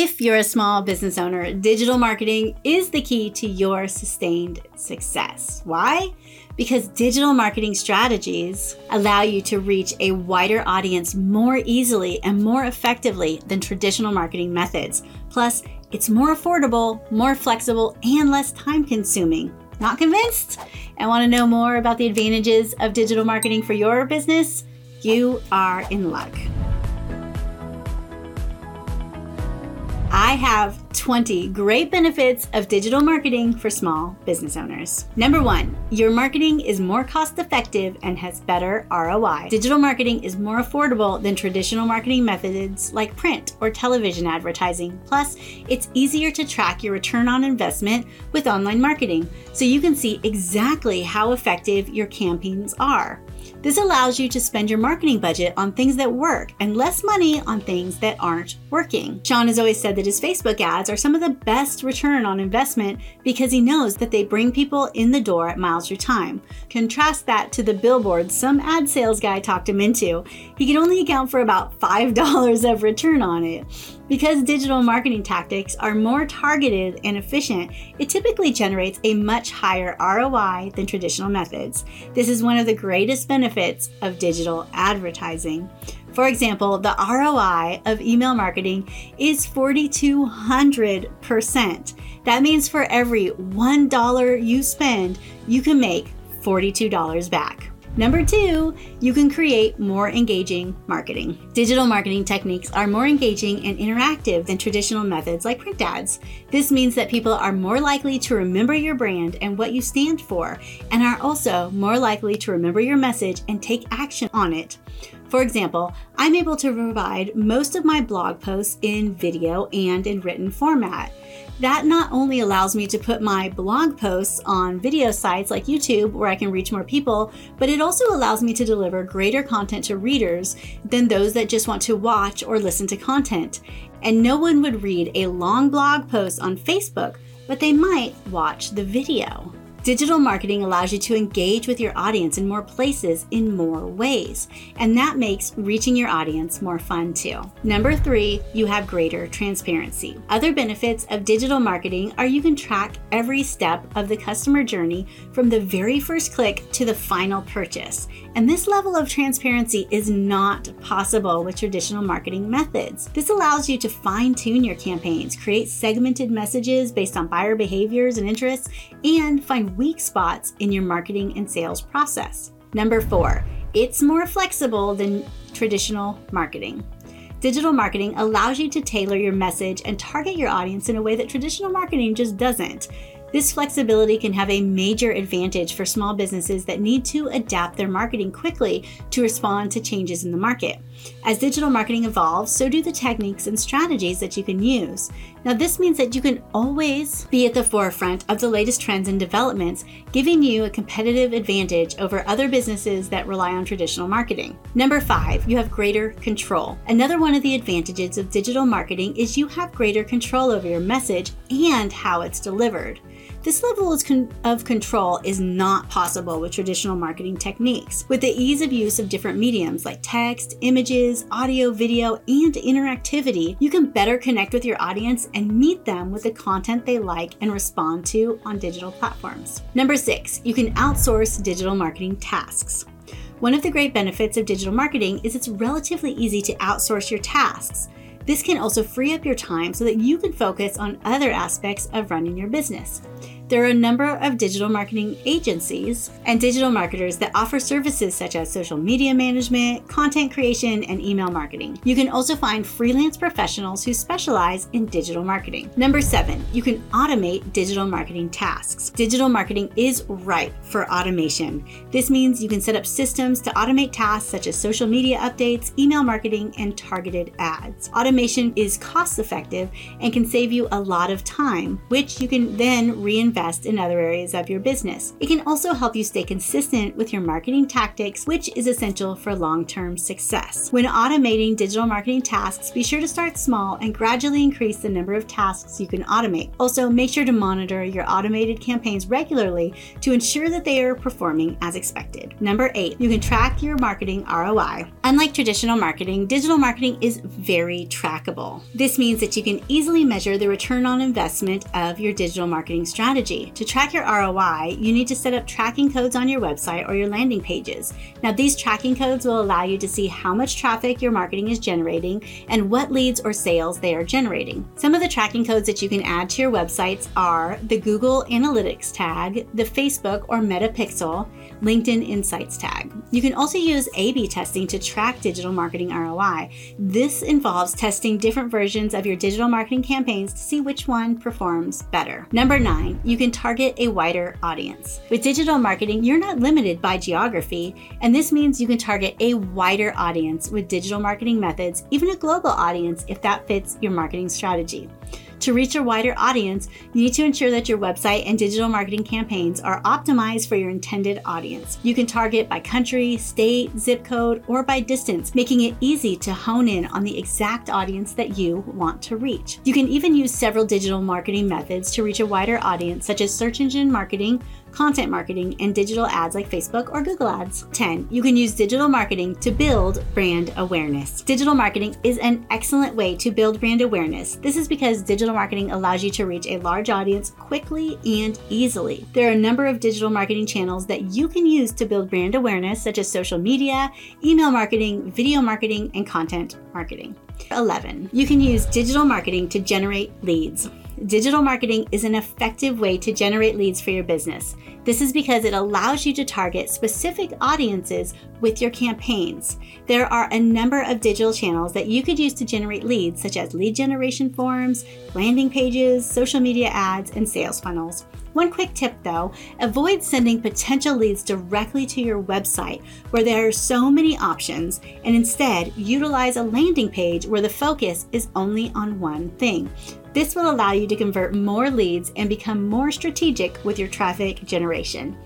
If you're a small business owner, digital marketing is the key to your sustained success. Why? Because digital marketing strategies allow you to reach a wider audience more easily and more effectively than traditional marketing methods. Plus, it's more affordable, more flexible, and less time consuming. Not convinced? And want to know more about the advantages of digital marketing for your business? You are in luck. I have 20 great benefits of digital marketing for small business owners. Number one, your marketing is more cost effective and has better ROI. Digital marketing is more affordable than traditional marketing methods like print or television advertising. Plus, it's easier to track your return on investment with online marketing so you can see exactly how effective your campaigns are. This allows you to spend your marketing budget on things that work and less money on things that aren't working. Sean has always said that his Facebook ads are some of the best return on investment because he knows that they bring people in the door at miles your time. Contrast that to the billboards some ad sales guy talked him into. He can only account for about $5 of return on it. Because digital marketing tactics are more targeted and efficient, it typically generates a much higher ROI than traditional methods. This is one of the greatest benefits of digital advertising. For example, the ROI of email marketing is 4,200%. That means for every $1 you spend, you can make $42 back. Number two, you can create more engaging marketing. Digital marketing techniques are more engaging and interactive than traditional methods like print ads. This means that people are more likely to remember your brand and what you stand for, and are also more likely to remember your message and take action on it. For example, I'm able to provide most of my blog posts in video and in written format. That not only allows me to put my blog posts on video sites like YouTube where I can reach more people, but it also allows me to deliver greater content to readers than those that just want to watch or listen to content. And no one would read a long blog post on Facebook, but they might watch the video. Digital marketing allows you to engage with your audience in more places in more ways, and that makes reaching your audience more fun too. Number three, you have greater transparency. Other benefits of digital marketing are you can track every step of the customer journey from the very first click to the final purchase. And this level of transparency is not possible with traditional marketing methods. This allows you to fine tune your campaigns, create segmented messages based on buyer behaviors and interests, and find weak spots in your marketing and sales process. Number four, it's more flexible than traditional marketing. Digital marketing allows you to tailor your message and target your audience in a way that traditional marketing just doesn't. This flexibility can have a major advantage for small businesses that need to adapt their marketing quickly to respond to changes in the market. As digital marketing evolves, so do the techniques and strategies that you can use. Now, this means that you can always be at the forefront of the latest trends and developments, giving you a competitive advantage over other businesses that rely on traditional marketing. Number five, you have greater control. Another one of the advantages of digital marketing is you have greater control over your message and how it's delivered. This level of control is not possible with traditional marketing techniques. With the ease of use of different mediums like text, images, audio, video, and interactivity, you can better connect with your audience and meet them with the content they like and respond to on digital platforms. Number six, you can outsource digital marketing tasks. One of the great benefits of digital marketing is it's relatively easy to outsource your tasks. This can also free up your time so that you can focus on other aspects of running your business. There are a number of digital marketing agencies and digital marketers that offer services such as social media management, content creation, and email marketing. You can also find freelance professionals who specialize in digital marketing. Number seven, you can automate digital marketing tasks. Digital marketing is ripe for automation. This means you can set up systems to automate tasks such as social media updates, email marketing, and targeted ads. Automation is cost effective and can save you a lot of time, which you can then reinvest invest in other areas of your business. It can also help you stay consistent with your marketing tactics, which is essential for long term success. When automating digital marketing tasks, be sure to start small and gradually increase the number of tasks you can automate. Also, make sure to monitor your automated campaigns regularly to ensure that they are performing as expected. Number eight, you can track your marketing ROI. Unlike traditional marketing, digital marketing is very trackable. This means that you can easily measure the return on investment of your digital marketing strategy. To track your ROI, you need to set up tracking codes on your website or your landing pages. Now, these tracking codes will allow you to see how much traffic your marketing is generating and what leads or sales they are generating. Some of the tracking codes that you can add to your websites are the Google Analytics tag, the Facebook or Meta Pixel, LinkedIn Insights tag. You can also use A B testing to track digital marketing ROI. This involves testing different versions of your digital marketing campaigns to see which one performs better. Number nine, you can target a wider audience. With digital marketing, you're not limited by geography, and this means you can target a wider audience with digital marketing methods, even a global audience if that fits your marketing strategy. To reach a wider audience, you need to ensure that your website and digital marketing campaigns are optimized for your intended audience. You can target by country, state, zip code, or by distance, making it easy to hone in on the exact audience that you want to reach. You can even use several digital marketing methods to reach a wider audience, such as search engine marketing, content marketing, and digital ads like Facebook or Google Ads. 10. You can use digital marketing to build brand awareness. Digital marketing is an excellent way to build brand awareness. This is because digital marketing allows you to reach a large audience quickly and easily. There are a number of digital marketing channels that you can use to build brand awareness, such as social media, email marketing, video marketing, and content marketing. 11. You can use digital marketing to generate leads. Digital marketing is an effective way to generate leads for your business. This is because it allows you to target specific audiences with your campaigns. There are a number of digital channels that you could use to generate leads, such as lead generation forms, landing pages, social media ads, and sales funnels. One quick tip though avoid sending potential leads directly to your website where there are so many options, and instead utilize a landing page where the focus is only on one thing. This will allow you to convert more leads and become more strategic with your traffic generation.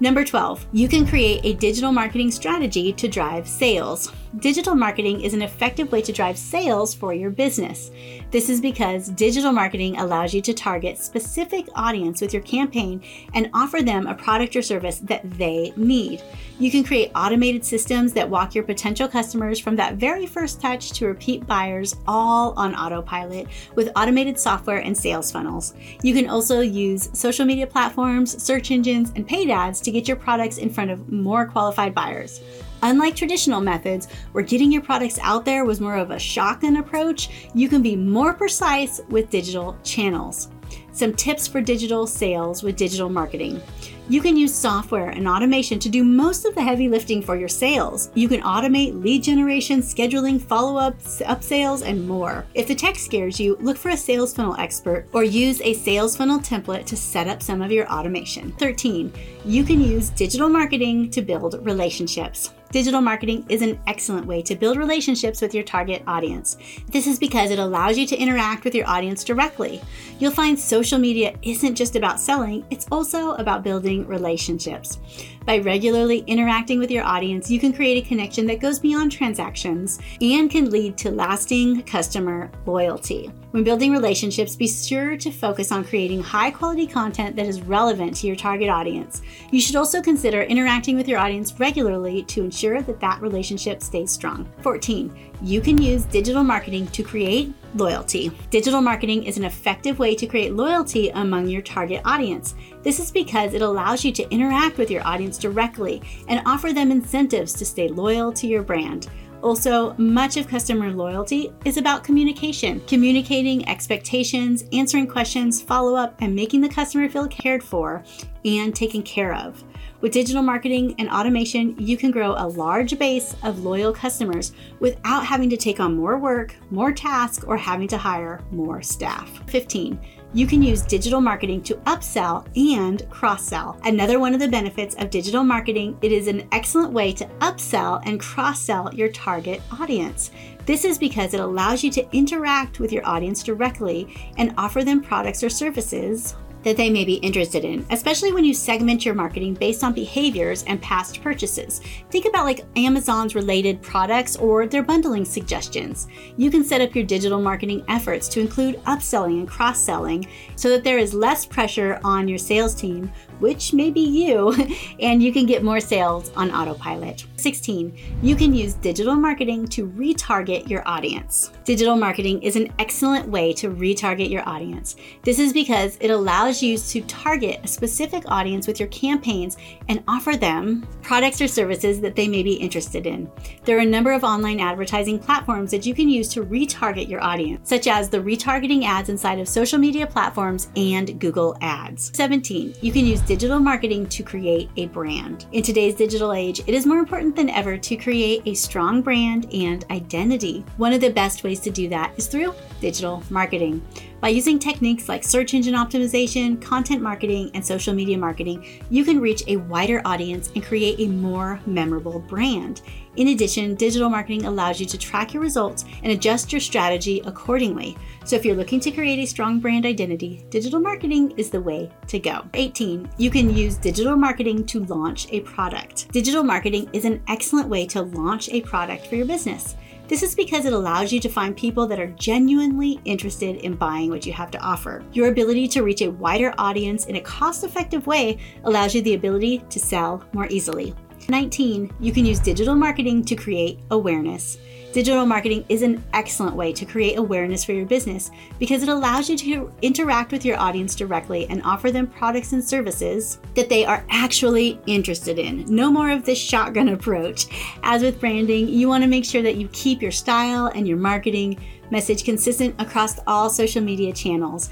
Number 12, you can create a digital marketing strategy to drive sales. Digital marketing is an effective way to drive sales for your business. This is because digital marketing allows you to target specific audience with your campaign and offer them a product or service that they need. You can create automated systems that walk your potential customers from that very first touch to repeat buyers all on autopilot with automated software and sales funnels. You can also use social media platforms, search engines, and paid ads to get your products in front of more qualified buyers. Unlike traditional methods, where getting your products out there was more of a shotgun approach, you can be more precise with digital channels. Some tips for digital sales with digital marketing. You can use software and automation to do most of the heavy lifting for your sales. You can automate lead generation, scheduling, follow ups, upsales, and more. If the tech scares you, look for a sales funnel expert or use a sales funnel template to set up some of your automation. 13. You can use digital marketing to build relationships. Digital marketing is an excellent way to build relationships with your target audience. This is because it allows you to interact with your audience directly. You'll find social media isn't just about selling, it's also about building relationships. By regularly interacting with your audience, you can create a connection that goes beyond transactions and can lead to lasting customer loyalty. When building relationships, be sure to focus on creating high quality content that is relevant to your target audience. You should also consider interacting with your audience regularly to ensure that that relationship stays strong. 14. You can use digital marketing to create loyalty. Digital marketing is an effective way to create loyalty among your target audience. This is because it allows you to interact with your audience directly and offer them incentives to stay loyal to your brand. Also, much of customer loyalty is about communication, communicating expectations, answering questions, follow up, and making the customer feel cared for and taken care of. With digital marketing and automation, you can grow a large base of loyal customers without having to take on more work, more tasks, or having to hire more staff. 15 you can use digital marketing to upsell and cross sell. Another one of the benefits of digital marketing, it is an excellent way to upsell and cross sell your target audience. This is because it allows you to interact with your audience directly and offer them products or services that they may be interested in, especially when you segment your marketing based on behaviors and past purchases. Think about like Amazon's related products or their bundling suggestions. You can set up your digital marketing efforts to include upselling and cross selling so that there is less pressure on your sales team which may be you, and you can get more sales on autopilot. 16. You can use digital marketing to retarget your audience. Digital marketing is an excellent way to retarget your audience. This is because it allows you to target a specific audience with your campaigns and offer them products or services that they may be interested in. There are a number of online advertising platforms that you can use to retarget your audience, such as the retargeting ads inside of social media platforms and Google Ads. 17. You can use digital marketing to create a brand. In today's digital age, it is more important than ever to create a strong brand and identity. One of the best ways to do that is through digital marketing. By using techniques like search engine optimization, content marketing, and social media marketing, you can reach a wider audience and create a more memorable brand. In addition, digital marketing allows you to track your results and adjust your strategy accordingly. So, if you're looking to create a strong brand identity, digital marketing is the way to go. 18. You can use digital marketing to launch a product. Digital marketing is an excellent way to launch a product for your business. This is because it allows you to find people that are genuinely interested in buying what you have to offer. Your ability to reach a wider audience in a cost effective way allows you the ability to sell more easily. 19. You can use digital marketing to create awareness. Digital marketing is an excellent way to create awareness for your business because it allows you to interact with your audience directly and offer them products and services that they are actually interested in. No more of this shotgun approach. As with branding, you want to make sure that you keep your style and your marketing message consistent across all social media channels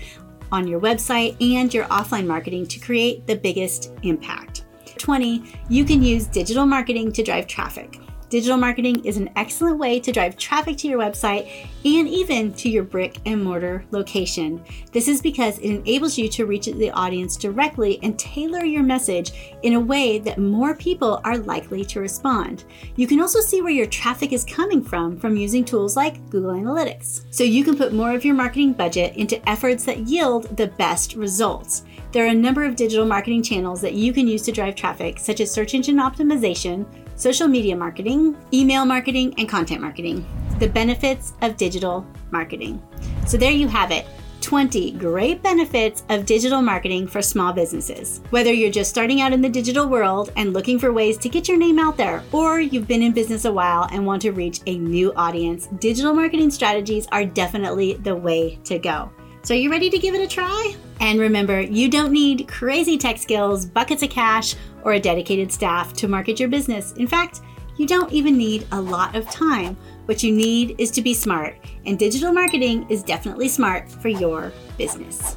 on your website and your offline marketing to create the biggest impact. 20, you can use digital marketing to drive traffic. Digital marketing is an excellent way to drive traffic to your website and even to your brick and mortar location. This is because it enables you to reach the audience directly and tailor your message in a way that more people are likely to respond. You can also see where your traffic is coming from from using tools like Google Analytics. So you can put more of your marketing budget into efforts that yield the best results. There are a number of digital marketing channels that you can use to drive traffic, such as search engine optimization social media marketing, email marketing, and content marketing. The benefits of digital marketing. So, there you have it 20 great benefits of digital marketing for small businesses. Whether you're just starting out in the digital world and looking for ways to get your name out there, or you've been in business a while and want to reach a new audience, digital marketing strategies are definitely the way to go. So, are you ready to give it a try? And remember, you don't need crazy tech skills, buckets of cash, or a dedicated staff to market your business. In fact, you don't even need a lot of time. What you need is to be smart, and digital marketing is definitely smart for your business.